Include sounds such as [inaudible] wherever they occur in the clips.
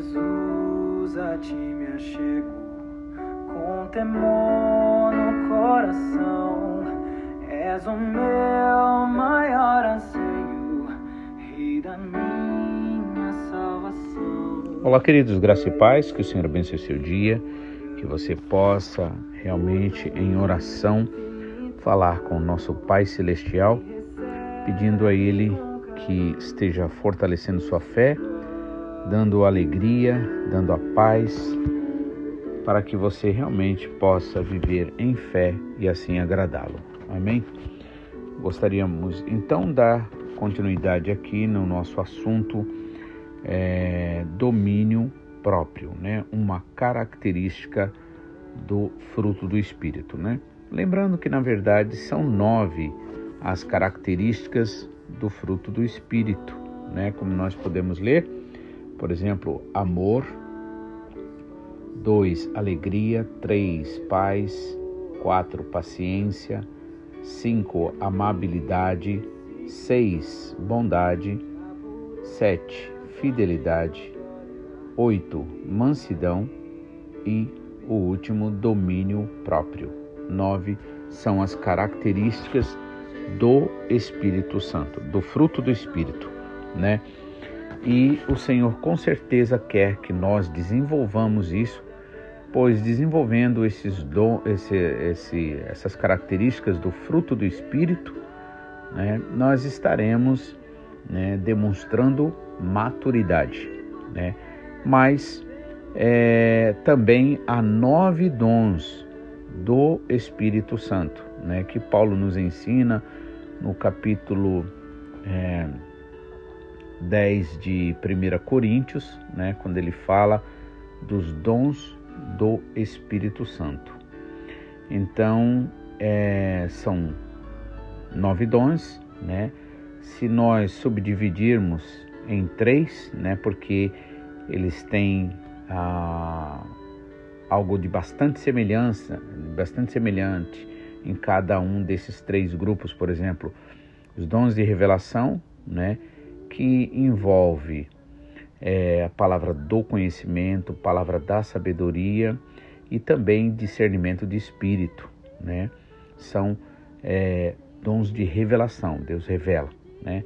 Jesus, a ti me achego com temor no coração. És o meu maior anseio, Rei da minha salvação. Olá, queridos, graça e paz, que o Senhor abençoe seu dia, que você possa realmente em oração falar com o nosso Pai Celestial, pedindo a Ele que esteja fortalecendo sua fé, dando alegria, dando a paz, para que você realmente possa viver em fé e assim agradá-lo. Amém? Gostaríamos então dar continuidade aqui no nosso assunto é, domínio próprio, né? Uma característica do fruto do Espírito, né? Lembrando que na verdade são nove as características do fruto do Espírito, né? Como nós podemos ler, por exemplo, amor, dois, alegria, três, paz, quatro, paciência, cinco, amabilidade, seis, bondade, sete, fidelidade, oito, mansidão. E o último, domínio próprio. Nove são as características do Espírito Santo, do fruto do Espírito, né? E o Senhor com certeza quer que nós desenvolvamos isso, pois desenvolvendo esses dom, esse, esse, essas características do fruto do Espírito, né, nós estaremos né, demonstrando maturidade, né? Mas é, também há nove dons do Espírito Santo, né, que Paulo nos ensina no capítulo é, 10 de 1 Coríntios, né, quando ele fala dos dons do Espírito Santo. Então, é, são nove dons, né? Se nós subdividirmos em três, né, porque eles têm ah, algo de bastante semelhança, bastante semelhante em cada um desses três grupos, por exemplo, os dons de revelação, né, que envolve é, a palavra do conhecimento, palavra da sabedoria e também discernimento de espírito, né, são é, dons de revelação, Deus revela, né.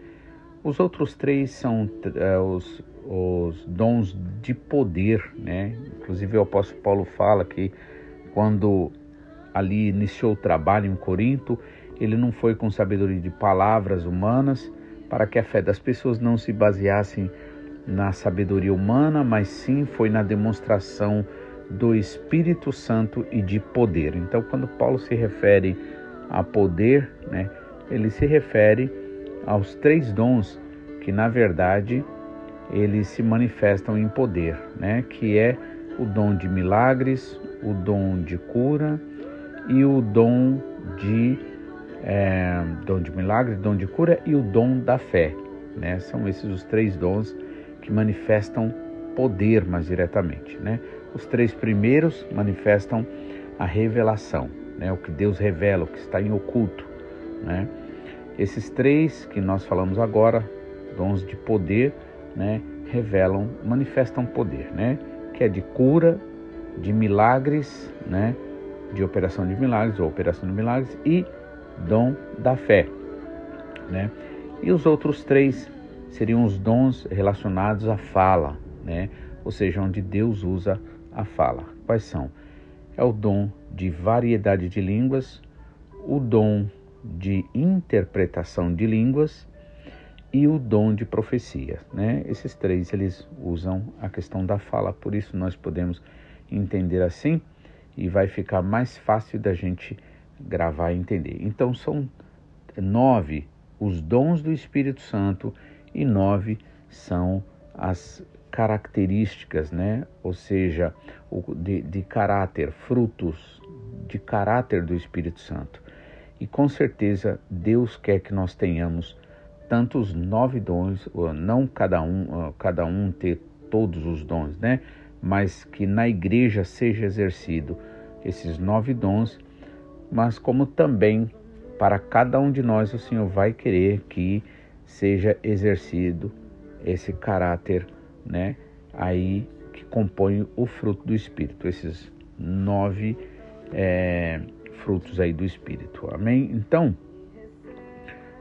Os outros três são é, os, os dons de poder, né? Inclusive o apóstolo Paulo fala que quando ali iniciou o trabalho em Corinto, ele não foi com sabedoria de palavras humanas, para que a fé das pessoas não se baseasse na sabedoria humana, mas sim foi na demonstração do Espírito Santo e de poder. Então, quando Paulo se refere a poder, né, ele se refere aos três dons que, na verdade, eles se manifestam em poder, né, que é o dom de milagres, o dom de cura e o dom de é, dom de milagre, dom de cura e o dom da fé. Né? São esses os três dons que manifestam poder mais diretamente. Né? Os três primeiros manifestam a revelação, né? o que Deus revela, o que está em oculto. Né? Esses três que nós falamos agora, dons de poder, né? revelam, manifestam poder, né? que é de cura, de milagres, né? de operação de milagres ou operação de milagres e dom da fé, né? E os outros três seriam os dons relacionados à fala, né? Ou seja, onde Deus usa a fala. Quais são? É o dom de variedade de línguas, o dom de interpretação de línguas e o dom de profecia, né? Esses três eles usam a questão da fala, por isso nós podemos entender assim e vai ficar mais fácil da gente gravar e entender. Então são nove os dons do Espírito Santo e nove são as características, né? Ou seja, de, de caráter, frutos de caráter do Espírito Santo. E com certeza Deus quer que nós tenhamos tantos nove dons, não cada um, cada um ter todos os dons, né? Mas que na igreja seja exercido esses nove dons mas como também para cada um de nós o Senhor vai querer que seja exercido esse caráter, né? Aí que compõem o fruto do Espírito, esses nove é, frutos aí do Espírito. Amém? Então,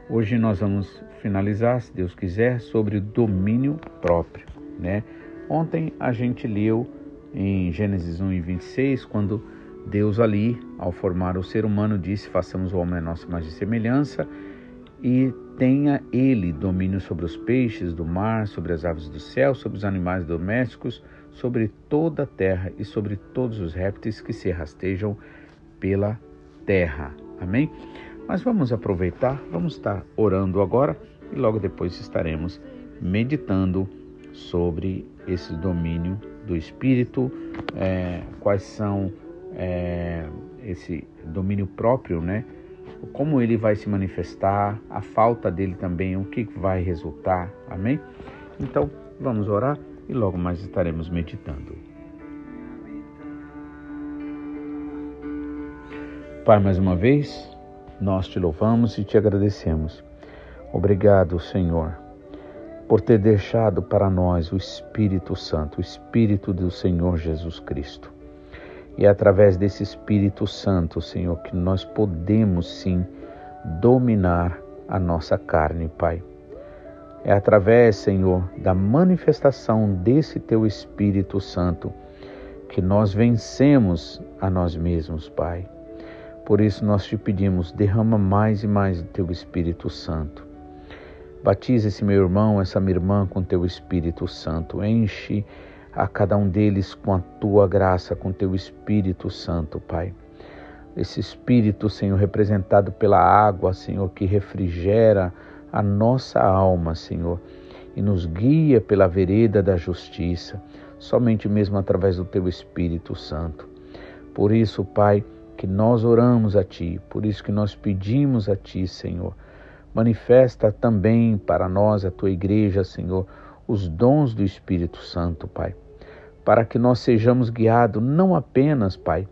hoje nós vamos finalizar, se Deus quiser, sobre o domínio próprio, né? Ontem a gente leu em Gênesis 1 e 26, quando Deus ali, ao formar o ser humano, disse: façamos o homem a nossa imagem e semelhança, e tenha ele domínio sobre os peixes do mar, sobre as aves do céu, sobre os animais domésticos, sobre toda a terra e sobre todos os répteis que se rastejam pela terra. Amém? Mas vamos aproveitar, vamos estar orando agora e logo depois estaremos meditando sobre esse domínio do Espírito, é, quais são é, esse domínio próprio, né? Como ele vai se manifestar, a falta dele também, o que vai resultar, amém? Então, vamos orar e logo mais estaremos meditando. Pai, mais uma vez, nós te louvamos e te agradecemos. Obrigado, Senhor, por ter deixado para nós o Espírito Santo, o Espírito do Senhor Jesus Cristo. E é através desse Espírito Santo, Senhor, que nós podemos sim dominar a nossa carne, Pai. É através, Senhor, da manifestação desse teu Espírito Santo que nós vencemos a nós mesmos, Pai. Por isso nós te pedimos, derrama mais e mais o teu Espírito Santo. Batiza esse meu irmão, essa minha irmã com teu Espírito Santo. Enche a cada um deles com a tua graça, com teu Espírito Santo, Pai. Esse Espírito, Senhor, representado pela água, Senhor, que refrigera a nossa alma, Senhor, e nos guia pela vereda da justiça, somente mesmo através do teu Espírito Santo. Por isso, Pai, que nós oramos a Ti, por isso que nós pedimos a Ti, Senhor. Manifesta também para nós, a Tua igreja, Senhor, os dons do Espírito Santo, Pai, para que nós sejamos guiados não apenas, Pai,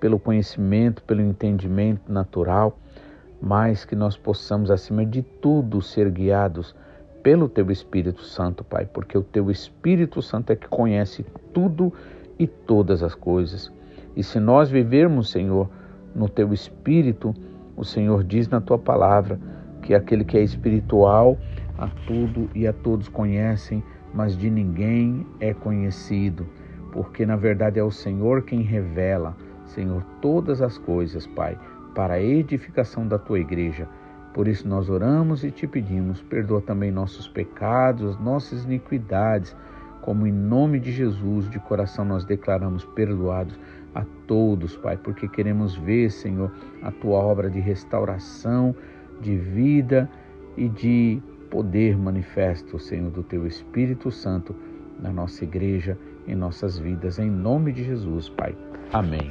pelo conhecimento, pelo entendimento natural, mas que nós possamos, acima de tudo, ser guiados pelo Teu Espírito Santo, Pai, porque o Teu Espírito Santo é que conhece tudo e todas as coisas. E se nós vivermos, Senhor, no Teu Espírito, o Senhor diz na Tua palavra que aquele que é espiritual a tudo e a todos conhecem, mas de ninguém é conhecido, porque na verdade é o Senhor quem revela, Senhor, todas as coisas, Pai para a edificação da tua igreja. Por isso nós oramos e te pedimos, perdoa também nossos pecados, nossas iniquidades, como em nome de Jesus, de coração nós declaramos perdoados a todos, Pai, porque queremos ver, Senhor, a tua obra de restauração, de vida e de poder manifesto, Senhor, do teu Espírito Santo na nossa igreja, em nossas vidas, em nome de Jesus, Pai. Amém.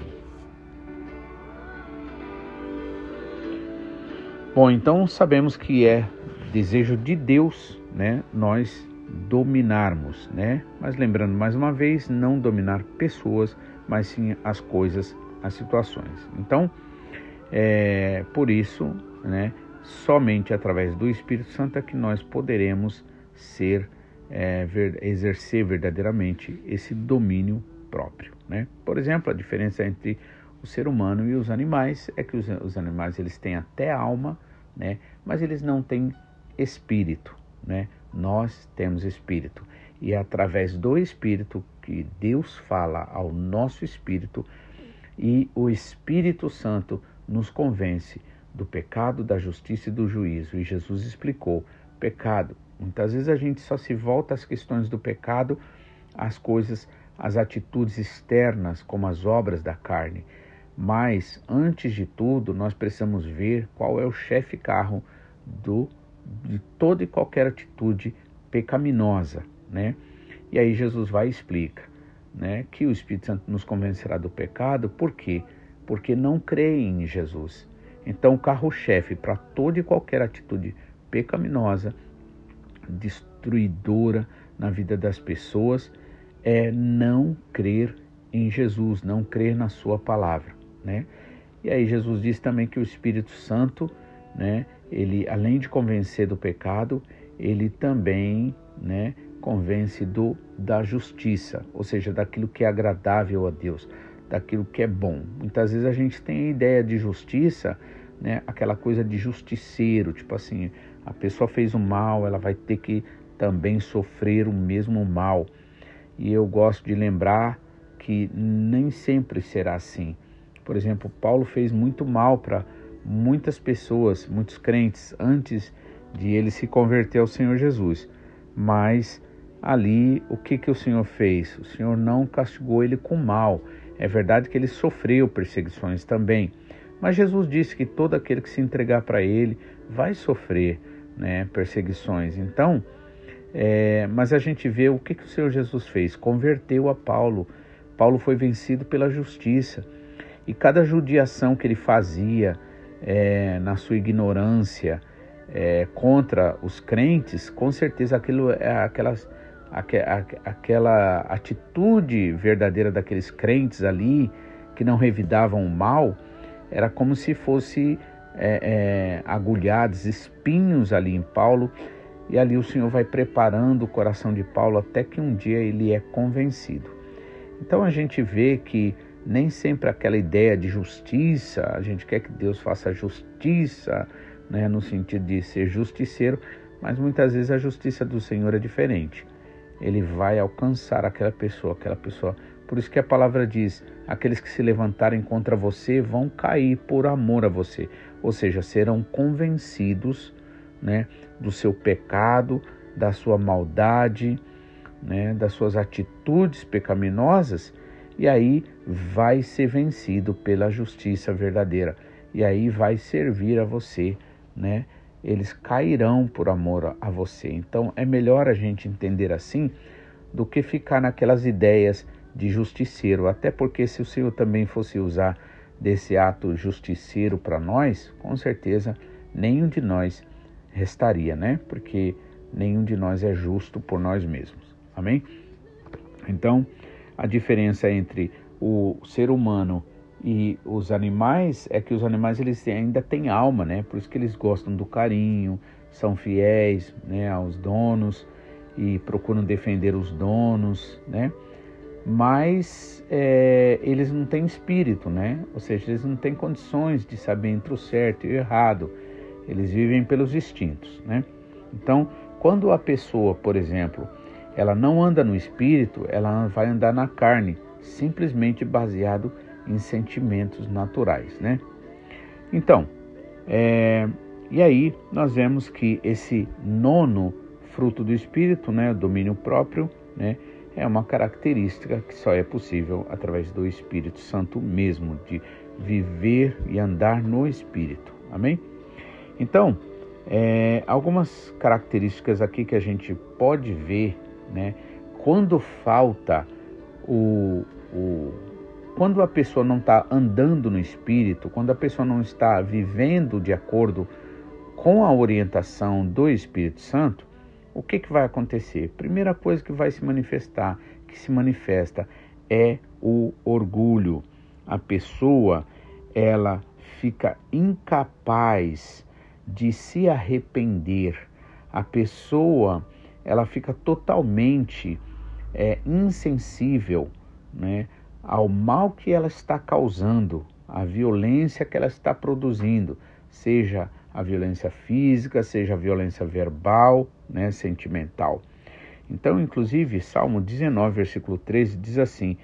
Bom, então sabemos que é desejo de Deus, né, nós dominarmos, né? Mas lembrando mais uma vez, não dominar pessoas, mas sim as coisas, as situações. Então, é, por isso, né, somente através do Espírito Santo é que nós poderemos ser, é, ver, exercer verdadeiramente esse domínio próprio, né? Por exemplo, a diferença entre o ser humano e os animais é que os, os animais eles têm até alma, né? Mas eles não têm espírito, né? Nós temos espírito e é através do espírito que Deus fala ao nosso espírito e o Espírito Santo nos convence do pecado, da justiça e do juízo. E Jesus explicou: pecado. Muitas vezes a gente só se volta às questões do pecado, às coisas, às atitudes externas, como as obras da carne. Mas, antes de tudo, nós precisamos ver qual é o chefe carro do, de toda e qualquer atitude pecaminosa, né? E aí Jesus vai e explica, né, que o Espírito Santo nos convencerá do pecado, por quê? Porque não creem em Jesus. Então, o carro-chefe para toda e qualquer atitude pecaminosa, destruidora na vida das pessoas, é não crer em Jesus, não crer na Sua palavra né? E aí Jesus diz também que o Espírito Santo, né, ele além de convencer do pecado, ele também, né, convence do da justiça, ou seja, daquilo que é agradável a Deus, daquilo que é bom. Muitas vezes a gente tem a ideia de justiça, né, aquela coisa de justiceiro, tipo assim, a pessoa fez o mal, ela vai ter que também sofrer o mesmo mal. E eu gosto de lembrar que nem sempre será assim. Por exemplo, Paulo fez muito mal para muitas pessoas, muitos crentes, antes de ele se converter ao Senhor Jesus. Mas ali, o que, que o Senhor fez? O Senhor não castigou ele com mal. É verdade que ele sofreu perseguições também. Mas Jesus disse que todo aquele que se entregar para ele vai sofrer né, perseguições. Então, é, mas a gente vê o que, que o Senhor Jesus fez: converteu a Paulo. Paulo foi vencido pela justiça. E cada judiação que ele fazia é, na sua ignorância é, contra os crentes, com certeza aquilo é aquelas, aquela atitude verdadeira daqueles crentes ali que não revidavam o mal, era como se fosse é, é, agulhados, espinhos ali em Paulo e ali o Senhor vai preparando o coração de Paulo até que um dia ele é convencido. Então a gente vê que nem sempre aquela ideia de justiça, a gente quer que Deus faça justiça, né, no sentido de ser justiceiro, mas muitas vezes a justiça do Senhor é diferente. Ele vai alcançar aquela pessoa, aquela pessoa. Por isso que a palavra diz: aqueles que se levantarem contra você vão cair por amor a você, ou seja, serão convencidos né, do seu pecado, da sua maldade, né, das suas atitudes pecaminosas, e aí vai ser vencido pela justiça verdadeira, e aí vai servir a você, né? Eles cairão por amor a você. Então é melhor a gente entender assim do que ficar naquelas ideias de justiceiro, até porque se o Senhor também fosse usar desse ato justiceiro para nós, com certeza nenhum de nós restaria, né? Porque nenhum de nós é justo por nós mesmos. Amém? Então, a diferença entre o ser humano e os animais é que os animais eles ainda têm alma, né? Por isso que eles gostam do carinho, são fiéis, né, aos donos e procuram defender os donos, né? Mas é, eles não têm espírito, né? Ou seja, eles não têm condições de saber entre o certo e o errado. Eles vivem pelos instintos, né? Então, quando a pessoa, por exemplo, ela não anda no espírito, ela vai andar na carne, simplesmente baseado em sentimentos naturais, né? Então, é, e aí nós vemos que esse nono fruto do espírito, né, domínio próprio, né, é uma característica que só é possível através do Espírito Santo mesmo, de viver e andar no Espírito. Amém? Então, é, algumas características aqui que a gente pode ver, né? Quando falta o, o quando a pessoa não está andando no espírito, quando a pessoa não está vivendo de acordo com a orientação do Espírito Santo, o que, que vai acontecer? Primeira coisa que vai se manifestar, que se manifesta, é o orgulho. A pessoa, ela fica incapaz de se arrepender. A pessoa ela fica totalmente é, insensível né, ao mal que ela está causando, à violência que ela está produzindo, seja a violência física, seja a violência verbal, né, sentimental. Então, inclusive, Salmo 19, versículo 13 diz assim: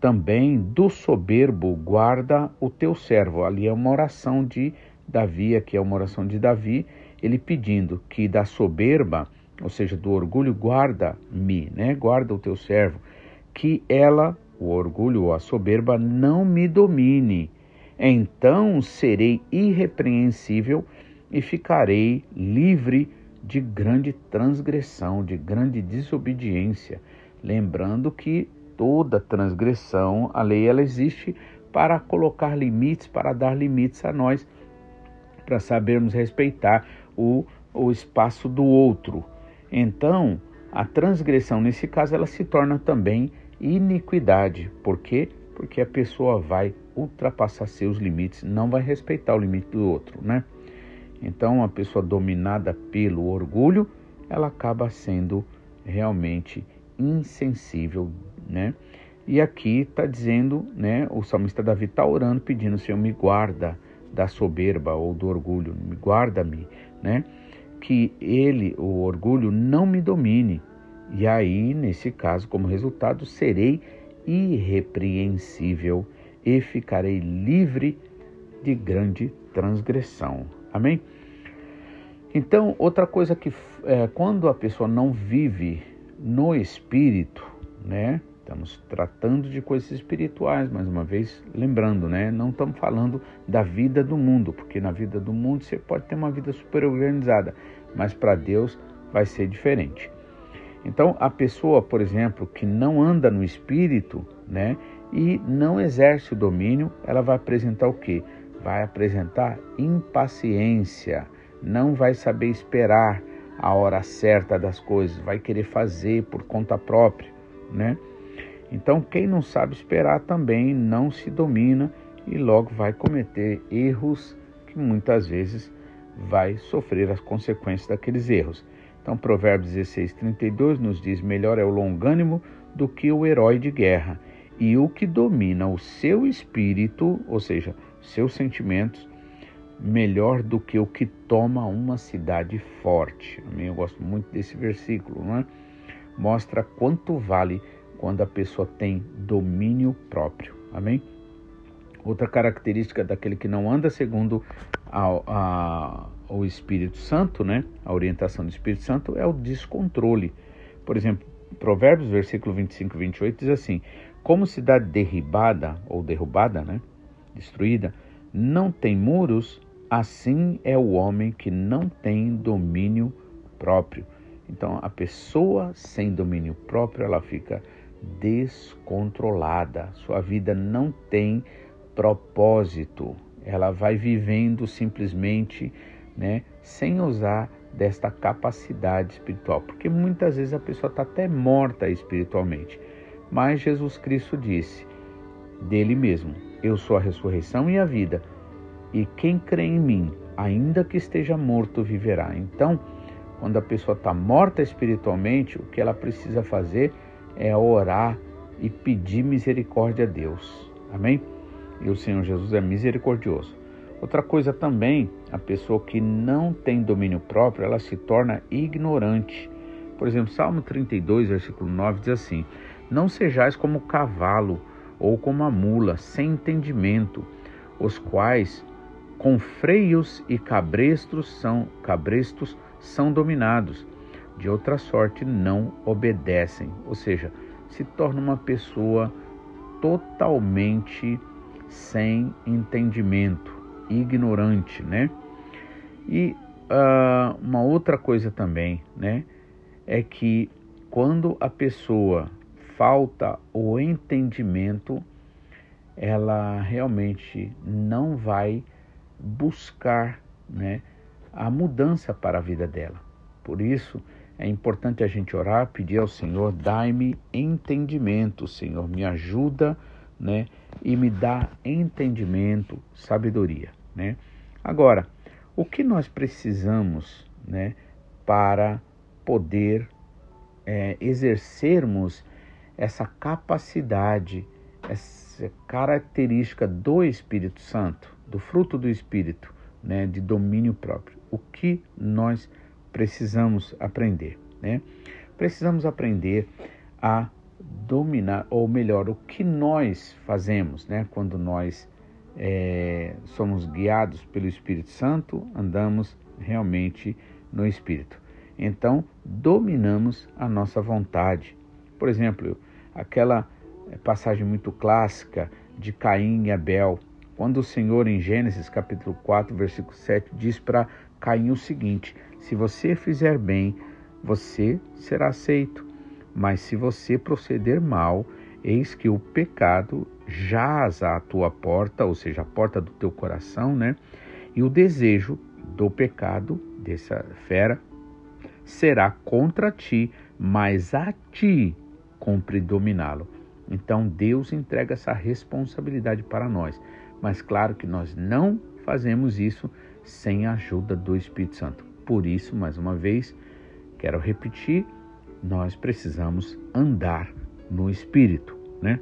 Também do soberbo guarda o teu servo. Ali é uma oração de Davi, aqui é uma oração de Davi, ele pedindo que da soberba, ou seja, do orgulho, guarda-me, né? Guarda o teu servo, que ela, o orgulho ou a soberba, não me domine. Então serei irrepreensível e ficarei livre de grande transgressão, de grande desobediência. Lembrando que toda transgressão, a lei ela existe para colocar limites, para dar limites a nós para sabermos respeitar o, o espaço do outro. Então, a transgressão, nesse caso, ela se torna também iniquidade. Por quê? Porque a pessoa vai ultrapassar seus limites, não vai respeitar o limite do outro, né? Então, a pessoa dominada pelo orgulho, ela acaba sendo realmente insensível, né? E aqui está dizendo, né? O salmista Davi está orando, pedindo, Senhor, me guarda da soberba ou do orgulho, me guarda-me, né? Que ele, o orgulho, não me domine. E aí, nesse caso, como resultado, serei irrepreensível e ficarei livre de grande transgressão. Amém? Então, outra coisa que é, quando a pessoa não vive no espírito, né? Estamos tratando de coisas espirituais, mais uma vez, lembrando, né? Não estamos falando da vida do mundo, porque na vida do mundo você pode ter uma vida super organizada, mas para Deus vai ser diferente. Então, a pessoa, por exemplo, que não anda no espírito, né, e não exerce o domínio, ela vai apresentar o quê? Vai apresentar impaciência, não vai saber esperar a hora certa das coisas, vai querer fazer por conta própria, né? Então, quem não sabe esperar também não se domina e logo vai cometer erros que muitas vezes vai sofrer as consequências daqueles erros. Então, Provérbios 16, 32 nos diz: Melhor é o longânimo do que o herói de guerra, e o que domina o seu espírito, ou seja, seus sentimentos, melhor do que o que toma uma cidade forte. Eu gosto muito desse versículo, não é? Mostra quanto vale quando a pessoa tem domínio próprio. Amém? Outra característica daquele que não anda segundo a, a, o Espírito Santo, né? A orientação do Espírito Santo é o descontrole. Por exemplo, Provérbios, versículo 25 e 28 diz assim: Como cidade derribada ou derrubada, né? Destruída, não tem muros, assim é o homem que não tem domínio próprio. Então, a pessoa sem domínio próprio, ela fica descontrolada. Sua vida não tem propósito. Ela vai vivendo simplesmente, né, sem usar desta capacidade espiritual, porque muitas vezes a pessoa está até morta espiritualmente. Mas Jesus Cristo disse dele mesmo: Eu sou a ressurreição e a vida, e quem crê em mim, ainda que esteja morto, viverá. Então, quando a pessoa está morta espiritualmente, o que ela precisa fazer é orar e pedir misericórdia a Deus. Amém? E o Senhor Jesus é misericordioso. Outra coisa também, a pessoa que não tem domínio próprio, ela se torna ignorante. Por exemplo, Salmo 32, versículo 9 diz assim: Não sejais como o cavalo ou como a mula, sem entendimento, os quais com freios e cabrestos são cabrestos são dominados, de outra sorte não obedecem, ou seja, se torna uma pessoa totalmente sem entendimento, ignorante, né? E uh, uma outra coisa também, né, é que quando a pessoa falta o entendimento, ela realmente não vai buscar, né, a mudança para a vida dela. Por isso, é importante a gente orar, pedir ao Senhor, dai-me entendimento, Senhor, me ajuda, né? E me dá entendimento, sabedoria, né? Agora, o que nós precisamos, né, para poder é, exercermos essa capacidade, essa característica do Espírito Santo, do fruto do Espírito, né, de domínio próprio. O que nós precisamos? aprender, né? Precisamos aprender a dominar, ou melhor, o que nós fazemos, né? Quando nós é, somos guiados pelo Espírito Santo, andamos realmente no Espírito. Então, dominamos a nossa vontade. Por exemplo, aquela passagem muito clássica de Caim e Abel, quando o Senhor, em Gênesis capítulo 4, versículo 7, diz para Caim o seguinte: se você fizer bem, você será aceito. Mas se você proceder mal, eis que o pecado jaz à tua porta, ou seja, a porta do teu coração, né? E o desejo do pecado, dessa fera, será contra ti, mas a ti cumpre dominá-lo. Então Deus entrega essa responsabilidade para nós. Mas claro que nós não fazemos isso sem a ajuda do Espírito Santo. Por isso, mais uma vez, quero repetir nós precisamos andar no Espírito, né?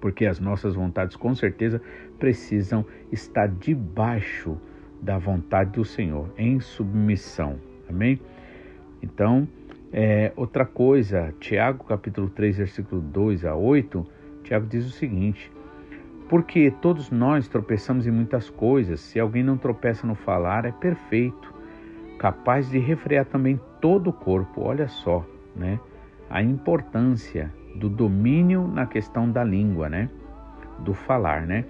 Porque as nossas vontades com certeza precisam estar debaixo da vontade do Senhor, em submissão. Amém? Então, é, outra coisa, Tiago capítulo 3, versículo 2 a 8, Tiago diz o seguinte: Porque todos nós tropeçamos em muitas coisas, se alguém não tropeça no falar, é perfeito, capaz de refrear também todo o corpo. Olha só, né? A importância do domínio na questão da língua, né? Do falar, né?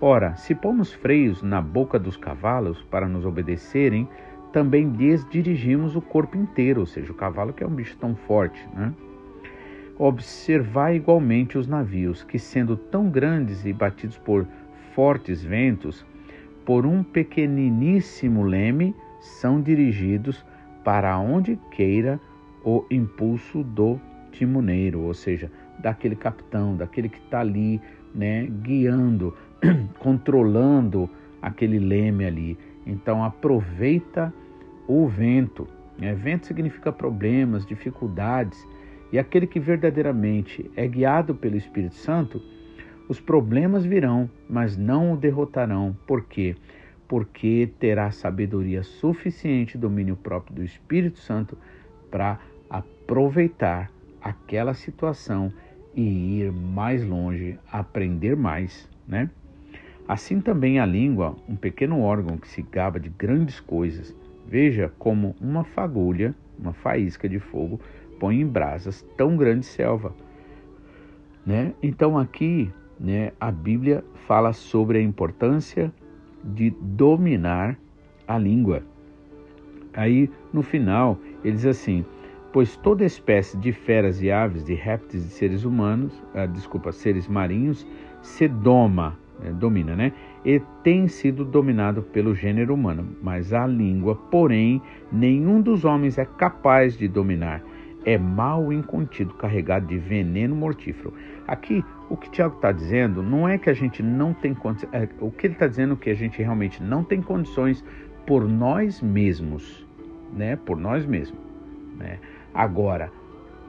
Ora, se pomos freios na boca dos cavalos para nos obedecerem, também lhes dirigimos o corpo inteiro, ou seja, o cavalo que é um bicho tão forte, né? Observai igualmente os navios, que sendo tão grandes e batidos por fortes ventos, por um pequeniníssimo leme, são dirigidos para onde queira o impulso do timoneiro, ou seja, daquele capitão, daquele que está ali, né, guiando, [clears throat] controlando aquele leme ali. Então aproveita o vento. Né? Vento significa problemas, dificuldades. E aquele que verdadeiramente é guiado pelo Espírito Santo, os problemas virão, mas não o derrotarão. Por quê? Porque terá sabedoria suficiente, domínio próprio do Espírito Santo para aproveitar aquela situação e ir mais longe, aprender mais, né? Assim também a língua, um pequeno órgão que se gaba de grandes coisas, veja como uma fagulha, uma faísca de fogo, põe em brasas tão grande selva. Né? Então aqui né, a Bíblia fala sobre a importância de dominar a língua. Aí no final ele diz assim: pois toda espécie de feras e aves, de répteis e seres humanos, ah, desculpa, seres marinhos, se doma é, domina, né? E tem sido dominado pelo gênero humano, mas a língua, porém, nenhum dos homens é capaz de dominar. É mal incontido, carregado de veneno mortífero. Aqui, o que Tiago está dizendo não é que a gente não tem condições. É, o que ele está dizendo é que a gente realmente não tem condições por nós mesmos, né? Por nós mesmos. Né? Agora,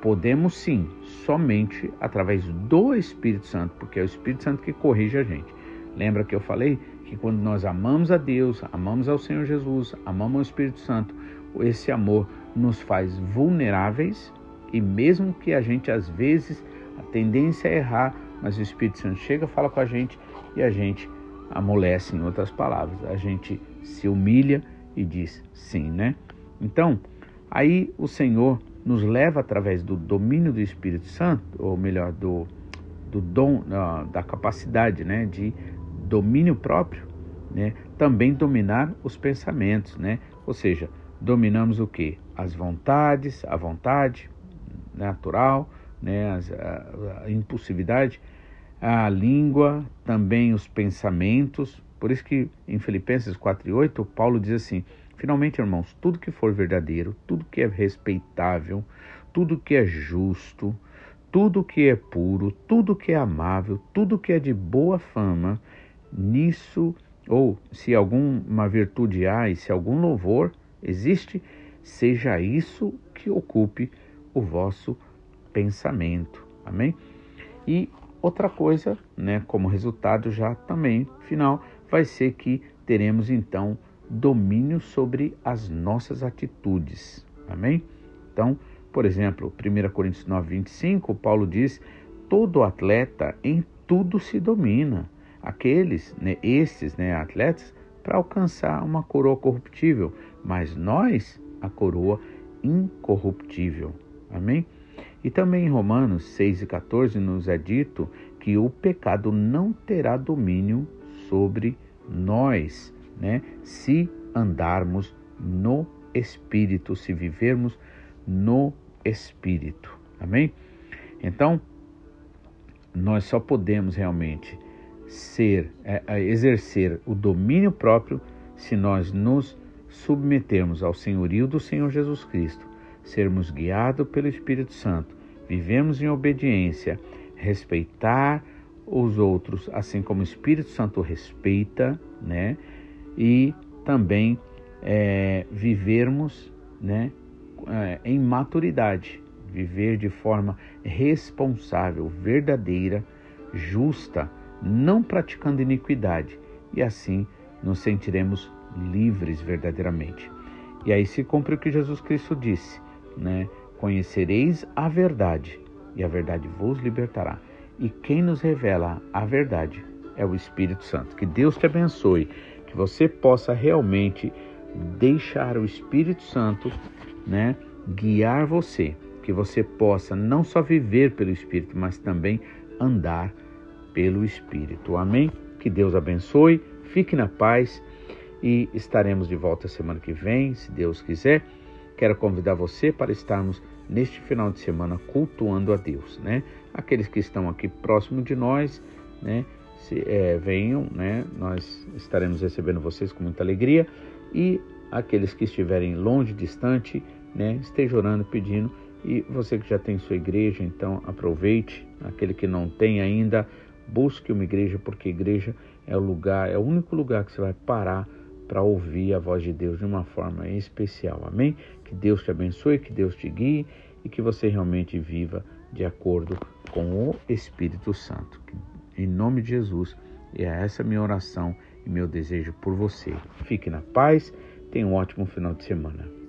podemos sim, somente através do Espírito Santo, porque é o Espírito Santo que corrige a gente. Lembra que eu falei que quando nós amamos a Deus, amamos ao Senhor Jesus, amamos ao Espírito Santo, esse amor nos faz vulneráveis e mesmo que a gente às vezes a tendência é errar, mas o Espírito Santo chega, fala com a gente e a gente amolece, em outras palavras, a gente se humilha e diz sim, né? Então, aí o Senhor nos leva através do domínio do Espírito Santo, ou melhor, do, do dom, da capacidade, né, de domínio próprio, né, também dominar os pensamentos, né? Ou seja, dominamos o que? As vontades, a vontade natural, né, a, a impulsividade, a língua, também os pensamentos. Por isso que em Filipenses 4:8 Paulo diz assim: Finalmente, irmãos, tudo que for verdadeiro, tudo que é respeitável, tudo que é justo, tudo que é puro, tudo que é amável, tudo que é de boa fama, nisso, ou se alguma virtude há e se algum louvor existe, seja isso que ocupe o vosso pensamento. Amém? E outra coisa, né, como resultado já também final, vai ser que teremos então domínio sobre as nossas atitudes. Amém? Então, por exemplo, 1 Coríntios 9, 25, Paulo diz: todo atleta em tudo se domina aqueles, né, estes né, atletas, para alcançar uma coroa corruptível, mas nós a coroa incorruptível. Amém? E também em Romanos 6 e 14 nos é dito que o pecado não terá domínio sobre nós, né? Se andarmos no Espírito, se vivermos no Espírito. Amém? Então, nós só podemos realmente ser, é, é, exercer o domínio próprio se nós nos submetermos ao senhorio do Senhor Jesus Cristo, sermos guiados pelo Espírito Santo, vivemos em obediência, respeitar os outros, assim como o Espírito Santo respeita, né? E também é, vivermos, né? É, em maturidade, viver de forma responsável, verdadeira, justa, não praticando iniquidade, e assim nos sentiremos livres verdadeiramente. E aí se cumpre o que Jesus Cristo disse, né? Conhecereis a verdade, e a verdade vos libertará. E quem nos revela a verdade é o Espírito Santo. Que Deus te abençoe, que você possa realmente deixar o Espírito Santo, né, guiar você, que você possa não só viver pelo Espírito, mas também andar pelo Espírito. Amém? Que Deus abençoe, fique na paz e estaremos de volta semana que vem, se Deus quiser. Quero convidar você para estarmos neste final de semana cultuando a Deus, né? Aqueles que estão aqui próximo de nós, né? Se, é, venham, né? Nós estaremos recebendo vocês com muita alegria e aqueles que estiverem longe, distante, né? Esteja orando, pedindo e você que já tem sua igreja, então aproveite. Aquele que não tem ainda, busque uma igreja, porque igreja é o lugar, é o único lugar que você vai parar para ouvir a voz de Deus de uma forma especial. Amém? Que Deus te abençoe, que Deus te guie e que você realmente viva de acordo com o Espírito Santo. Em nome de Jesus, é essa minha oração e meu desejo por você. Fique na paz, tenha um ótimo final de semana.